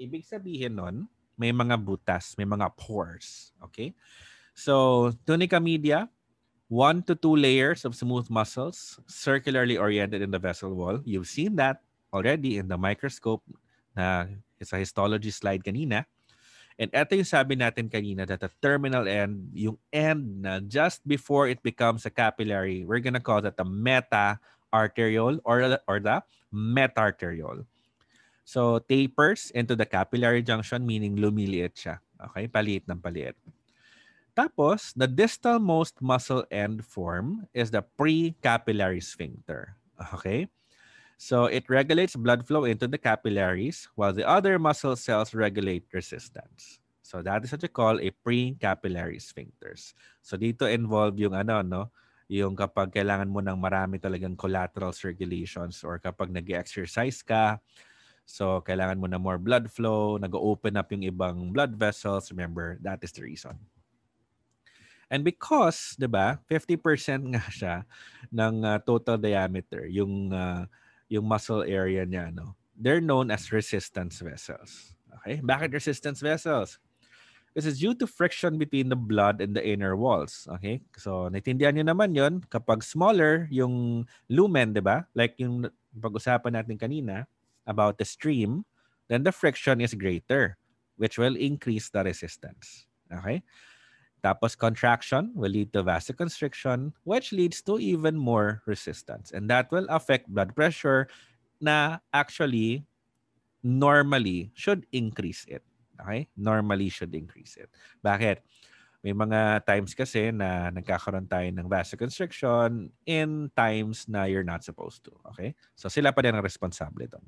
ibig sabihin nun, may mga butas, may mga pores. Okay? So, tunica media, one to two layers of smooth muscles circularly oriented in the vessel wall. You've seen that already in the microscope na sa histology slide kanina. And ito yung sabi natin kanina that the terminal end, yung end na just before it becomes a capillary, we're gonna call that the meta-arteriole or, or the meta-arteriole. So tapers into the capillary junction meaning lumiliit siya. Okay? Paliit ng paliit. Tapos, the distal most muscle end form is the pre-capillary sphincter. Okay? So it regulates blood flow into the capillaries while the other muscle cells regulate resistance. So that is what you call a pre-capillary sphincters. So dito involved yung ano no, yung kapag kailangan mo ng marami talagang collateral circulations or kapag nag-exercise ka, so kailangan mo na more blood flow, nag-open up yung ibang blood vessels, remember, that is the reason. And because, 'di ba, 50% nga siya ng uh, total diameter, yung uh, yung muscle area niya, no? They're known as resistance vessels. Okay? Bakit resistance vessels? Because it's due to friction between the blood and the inner walls. Okay? So, naintindihan niyo naman yon kapag smaller yung lumen, di ba? Like yung pag-usapan natin kanina about the stream, then the friction is greater, which will increase the resistance. Okay? Tapos contraction will lead to vasoconstriction, which leads to even more resistance. And that will affect blood pressure na actually normally should increase it. Okay? Normally should increase it. Bakit? May mga times kasi na nagkakaroon tayo ng vasoconstriction in times na you're not supposed to. Okay? So sila pa din ang responsable doon.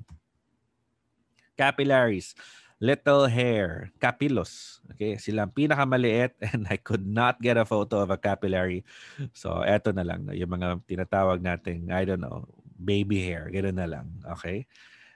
Capillaries little hair, capillus. Okay, silang pinakamaliit and I could not get a photo of a capillary. So, eto na lang, yung mga tinatawag nating, I don't know, baby hair, ganoon na lang. Okay?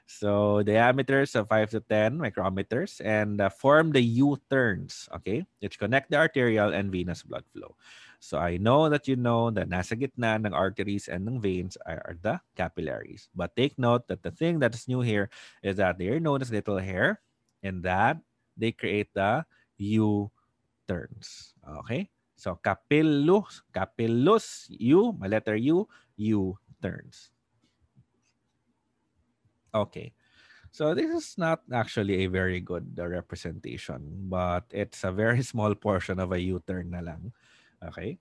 So, diameters of 5 to 10 micrometers and uh, form the U-turns, okay, which connect the arterial and venous blood flow. So, I know that you know that nasa gitna ng arteries and ng veins are, the capillaries. But take note that the thing that is new here is that they are known as little hair and that they create the U-turns. Okay? So capillus, capillus, U, my letter U, U-turns. Okay. So this is not actually a very good uh, representation, but it's a very small portion of a U-turn na lang. Okay?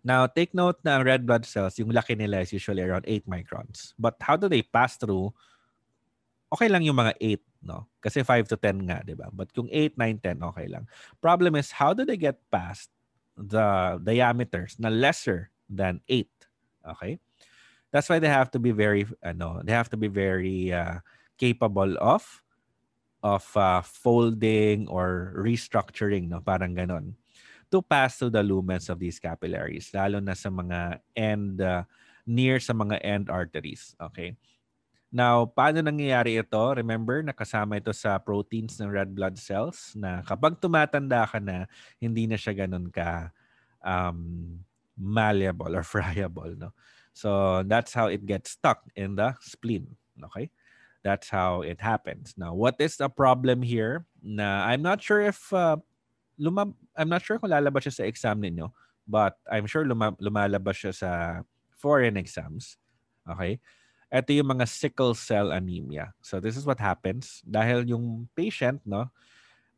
Now, take note na red blood cells, yung laki nila is usually around 8 microns. But how do they pass through? Okay lang yung mga 8 no? Kasi 5 to 10 nga, 'di ba? But kung 8, 9, 10 okay lang. Problem is how do they get past the diameters na lesser than 8? Okay? That's why they have to be very ano, they have to be very uh, capable of of uh, folding or restructuring, no? Parang ganon. To pass through the lumens of these capillaries, lalo na sa mga end uh, near sa mga end arteries, okay? Now, paano nangyayari ito? Remember, nakasama ito sa proteins ng red blood cells na kapag tumatanda ka na, hindi na siya ka um, malleable or friable. No? So, that's how it gets stuck in the spleen. Okay? That's how it happens. Now, what is the problem here? Na I'm not sure if uh, lumab I'm not sure kung lalabas siya sa exam ninyo, but I'm sure luma- lumalabas siya sa foreign exams. Okay? ito yung mga sickle cell anemia. So this is what happens dahil yung patient no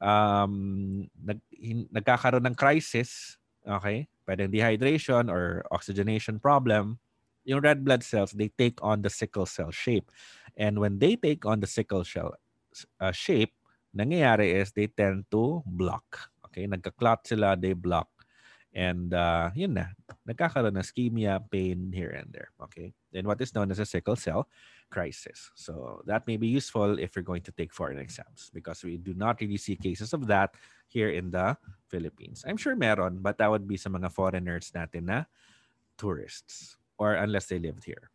um nag, hin, nagkakaroon ng crisis, okay? Pwedeng dehydration or oxygenation problem. Yung red blood cells, they take on the sickle cell shape. And when they take on the sickle cell uh, shape, nangyayari is they tend to block. Okay? Nagka-clot sila, they block. And uh, yun na, nagkakaroon ng ischemia, pain here and there. Okay? And what is known as a sickle cell crisis. So that may be useful if you're going to take foreign exams because we do not really see cases of that here in the Philippines. I'm sure meron, but that would be sa mga foreigners natin na tourists or unless they lived here.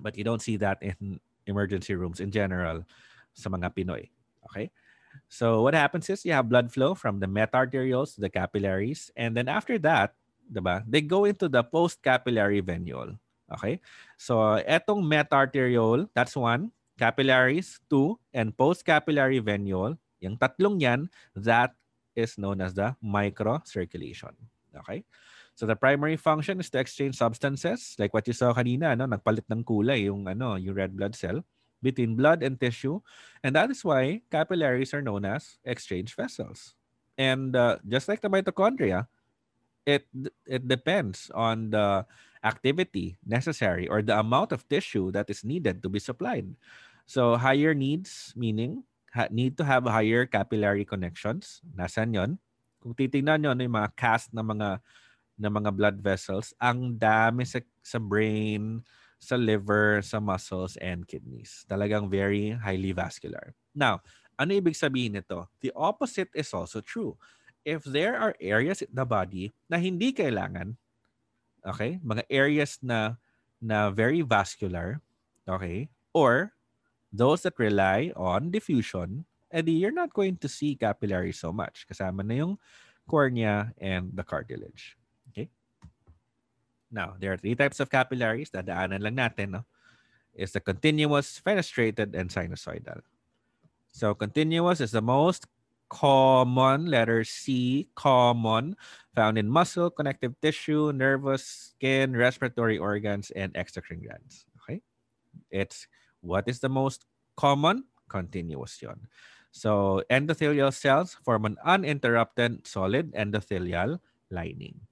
But you don't see that in emergency rooms in general sa mga Pinoy. Okay? So what happens is you have blood flow from the meta-arterioles to the capillaries. And then after that, diba, they go into the post-capillary venule. Okay? So etong meta-arteriole, that's one. capillaries, two, and post-capillary venule. Yung tatlong yan, that is known as the microcirculation. Okay? So the primary function is to exchange substances like what you saw kanina, no? nagpalit ng kulay yung ano, yung red blood cell between blood and tissue. And that is why capillaries are known as exchange vessels. And uh, just like the mitochondria, it it depends on the activity necessary or the amount of tissue that is needed to be supplied. So higher needs meaning ha- need to have higher capillary connections. Nasaan yon? Kung titingnan nyo, ano yung mga cast na mga ng mga blood vessels, ang dami sa, sa brain, sa liver, sa muscles, and kidneys. Talagang very highly vascular. Now, ano ibig sabihin nito? The opposite is also true. If there are areas in the body na hindi kailangan, okay, mga areas na na very vascular, okay, or those that rely on diffusion, edi you're not going to see capillaries so much. Kasama na yung cornea and the cartilage. Now, there are three types of capillaries. Dadaanan lang natin, no? Is the continuous, fenestrated, and sinusoidal. So continuous is the most common, letter C, common, found in muscle, connective tissue, nervous, skin, respiratory organs, and exocrine glands. Okay? It's what is the most common? Continuous yon. So endothelial cells form an uninterrupted solid endothelial lining.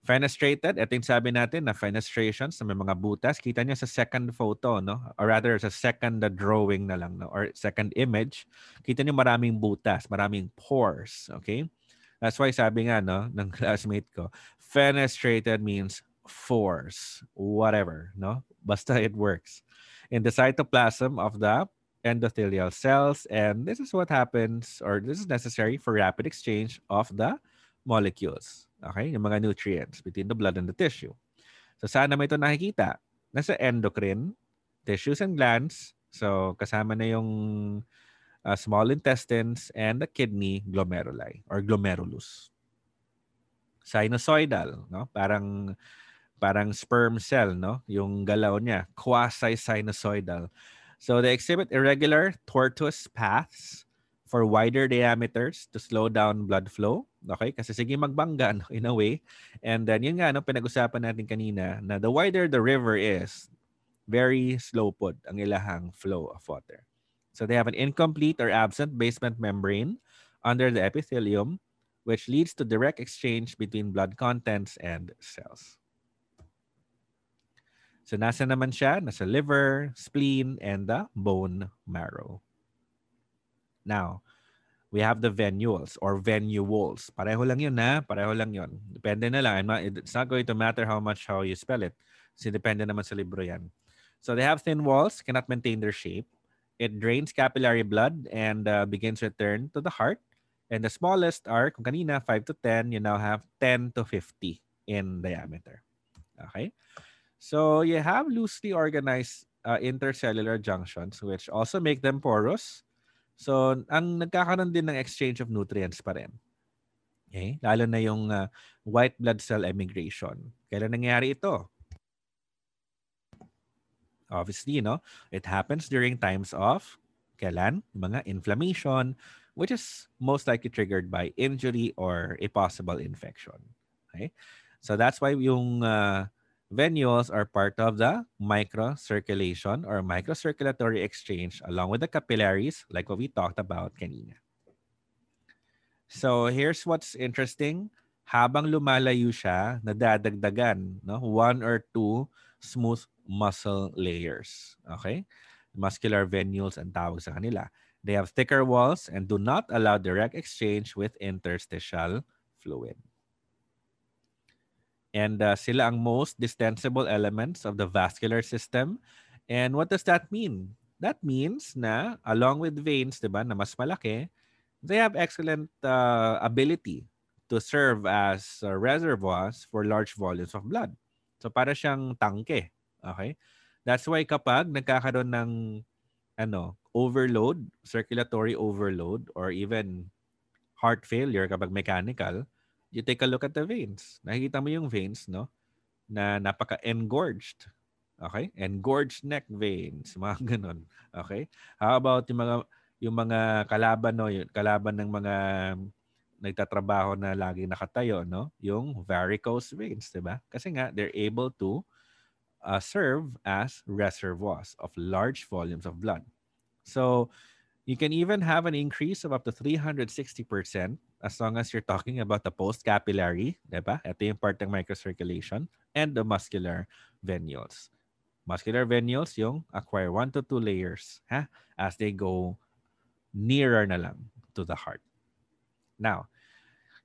Fenestrated, ito yung sabi natin na fenestrations na may mga butas. Kita niyo sa second photo, no? Or rather, sa second drawing na lang, no? Or second image. Kita niyo maraming butas, maraming pores, okay? That's why sabi nga, no, ng classmate ko, fenestrated means force, whatever, no? Basta it works. In the cytoplasm of the endothelial cells, and this is what happens, or this is necessary for rapid exchange of the molecules. Okay? Yung mga nutrients between the blood and the tissue. So saan naman ito nakikita? Nasa endocrine, tissues and glands. So kasama na yung uh, small intestines and the kidney glomeruli or glomerulus. Sinusoidal, no? Parang parang sperm cell, no? Yung galaw niya, quasi-sinusoidal. So they exhibit irregular tortuous paths for wider diameters to slow down blood flow. Okay? Kasi sige magbangga no, in a way. And then yun nga, no, pinag-usapan natin kanina na the wider the river is, very slow pod ang ilahang flow of water. So they have an incomplete or absent basement membrane under the epithelium, which leads to direct exchange between blood contents and cells. So nasa naman siya? Nasa liver, spleen, and the bone marrow. Now, we have the venules or venules. Pareho lang yun na, pareho lang yun. Depende na lang. It's not going to matter how much how you spell it. Kasi depende naman sa libro yan. So they have thin walls, cannot maintain their shape. It drains capillary blood and uh, begins return to the heart. And the smallest are, kung kanina, 5 to 10, you now have 10 to 50 in diameter. Okay? So you have loosely organized uh, intercellular junctions, which also make them porous So, ang nagkakaroon din ng exchange of nutrients pa rin. Okay? Lalo na yung uh, white blood cell emigration. Kailan nangyari ito? Obviously, no? It happens during times of kailan? Mga inflammation, which is most likely triggered by injury or a possible infection. Okay? So that's why yung uh, venules are part of the microcirculation or microcirculatory exchange along with the capillaries like what we talked about kanina. So here's what's interesting. Habang lumalayo siya, nadadagdagan no? one or two smooth muscle layers. Okay? Muscular venules ang tawag sa kanila. They have thicker walls and do not allow direct exchange with interstitial fluid. And uh, sila ang most distensible elements of the vascular system. And what does that mean? That means na along with veins, 'di ba, na mas malaki, they have excellent uh, ability to serve as uh, reservoirs for large volumes of blood. So para siyang tangke. Okay? That's why kapag nagkakaroon ng ano, overload, circulatory overload or even heart failure kapag mechanical, you take a look at the veins. Nakikita mo yung veins, no? Na napaka-engorged. Okay? And gorge neck veins, mga ganun. Okay? How about yung mga yung mga kalaban no, yung kalaban ng mga nagtatrabaho na lagi nakatayo, no? Yung varicose veins, 'di ba? Kasi nga they're able to uh, serve as reservoirs of large volumes of blood. So, you can even have an increase of up to 360% as long as you're talking about the post-capillary, diba? Ito yung part ng microcirculation and the muscular venules. Muscular venules, yung acquire one to two layers ha, as they go nearer na lang to the heart. Now,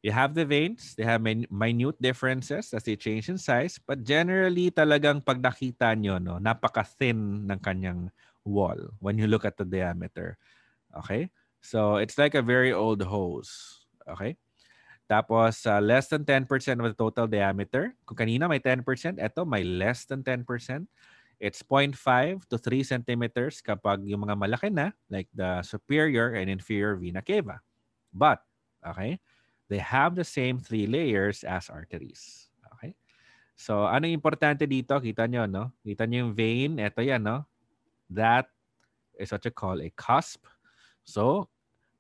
you have the veins, they have min- minute differences as they change in size, but generally talagang pag nakita nyo, no, napaka-thin ng kanyang wall when you look at the diameter. Okay? So, it's like a very old hose. Okay? Tapos, uh, less than 10% of the total diameter. Kung kanina may 10%, ito may less than 10%. It's 0.5 to 3 centimeters kapag yung mga malaki na, like the superior and inferior vena cava. But, okay, they have the same three layers as arteries. Okay? So, ano importante dito? Kita nyo, no? Kita nyo yung vein. Ito yan, no? That is what you call a cusp. So,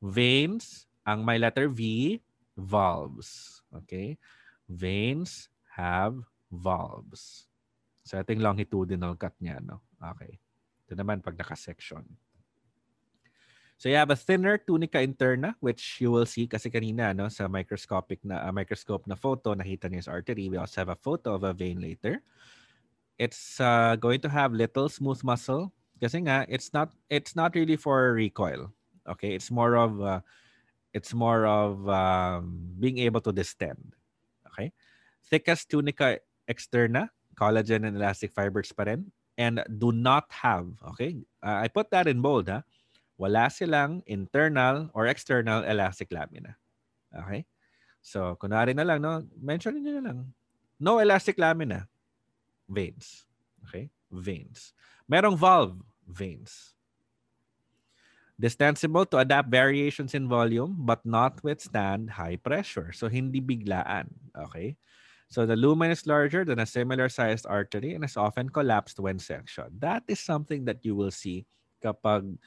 veins, ang may letter V, valves. Okay? Veins have valves. So, ito yung longitudinal cut niya, no? Okay. Ito naman pag naka-section. So you have a thinner tunica interna which you will see kasi kanina no sa microscopic na uh, microscope na photo nakita niyo sa artery. We also have a photo of a vein later. It's uh, going to have little smooth muscle kasi nga it's not it's not really for recoil. Okay? It's more of uh, it's more of um, being able to distend. Okay? Thickest tunica externa collagen and elastic fibers pa rin. And do not have, okay? Uh, I put that in bold, ha? Wala silang internal or external elastic lamina. Okay? So, kunwari na lang, no? Mention nyo na lang. No elastic lamina. Veins. Okay? Veins. Merong valve. Veins. Distensible to adapt variations in volume but not withstand high pressure. So, hindi biglaan. Okay? So the lumen is larger than a similar sized artery and is often collapsed when sectioned. That is something that you will see kapag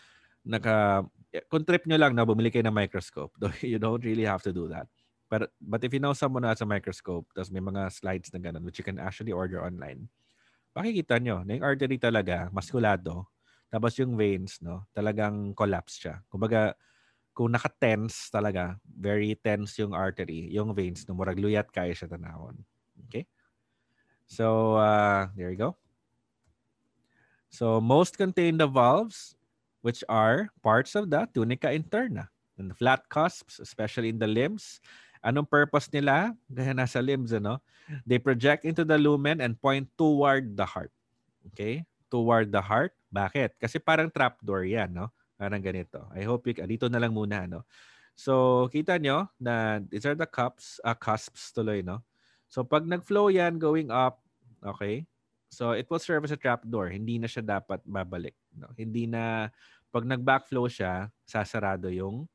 naka kung trip nyo lang na bumili kayo ng microscope. You don't really have to do that. But, but if you know someone who has a microscope, tapos may mga slides na ganun, which you can actually order online, makikita nyo na yung artery talaga, maskulado, tapos yung veins, no, talagang collapse siya. Kumbaga, kung naka-tense talaga, very tense yung artery, yung veins, no, murag luyat kaya siya tanawon. Okay? So, uh, there you go. So, most contain the valves, which are parts of the tunica interna. And the flat cusps, especially in the limbs. Anong purpose nila? Gaya nasa limbs, ano? They project into the lumen and point toward the heart. Okay? Toward the heart. Bakit? Kasi parang trapdoor yan, no? Parang ganito. I hope you, dito na lang muna, no? So, kita nyo na these are the cups, uh, cusps tuloy, no? So, pag nag-flow yan going up, okay? So, it will serve as a trapdoor. Hindi na siya dapat babalik. No? Hindi na, pag nag-backflow siya, sasarado yung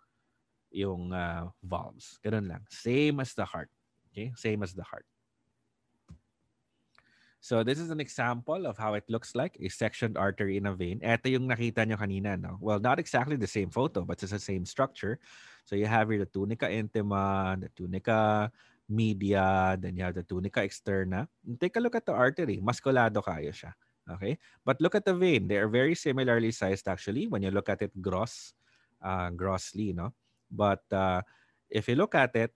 yung uh, valves. Ganun lang. Same as the heart. Okay? Same as the heart. So this is an example of how it looks like a sectioned artery in a vein. Ito yung nakita nyo kanina, no? Well, not exactly the same photo, but it's the same structure. So you have here the tunica intima, the tunica media, then you have the tunica externa. And take a look at the artery. Maskulado kayo siya. Okay? But look at the vein. They are very similarly sized actually when you look at it gross, uh, grossly, no? But uh, if you look at it,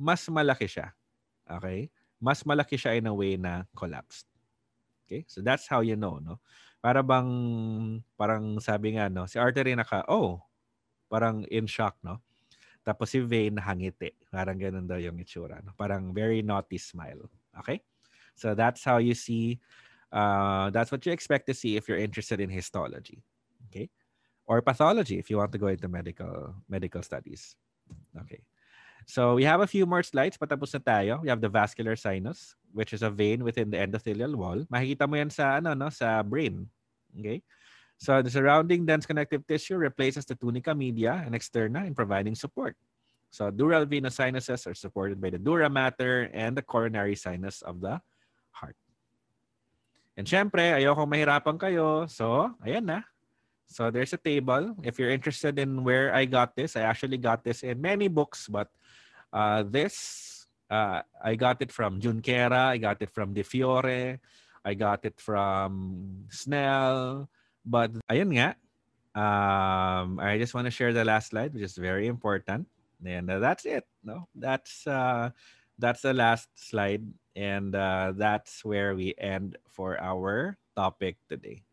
mas malaki siya. Okay? Mas malaki siya in a way na collapsed. Okay? So that's how you know, no? Para bang, parang sabi nga, no? Si artery naka, oh, parang in shock, no? Tapos si vein hangiti. Parang ganun daw yung itsura. No? Parang very naughty smile. Okay? So that's how you see uh, that's what you expect to see if you're interested in histology, okay, or pathology if you want to go into medical medical studies. Okay, so we have a few more slides. Patapos na tayo. We have the vascular sinus, which is a vein within the endothelial wall. Makikita mo yan sa ano no sa brain. Okay. So the surrounding dense connective tissue replaces the tunica media and externa in providing support. So dural venous sinuses are supported by the dura mater and the coronary sinus of the heart. And syempre, ayoko mahirapan kayo. So, ayan na. So there's a table. If you're interested in where I got this, I actually got this in many books, but uh, this, uh, I got it from Junqueira. I got it from De Fiore. I got it from Snell. But ayun nga, um, I just want to share the last slide, which is very important. And uh, that's it. No, that's uh, that's the last slide. And uh, that's where we end for our topic today.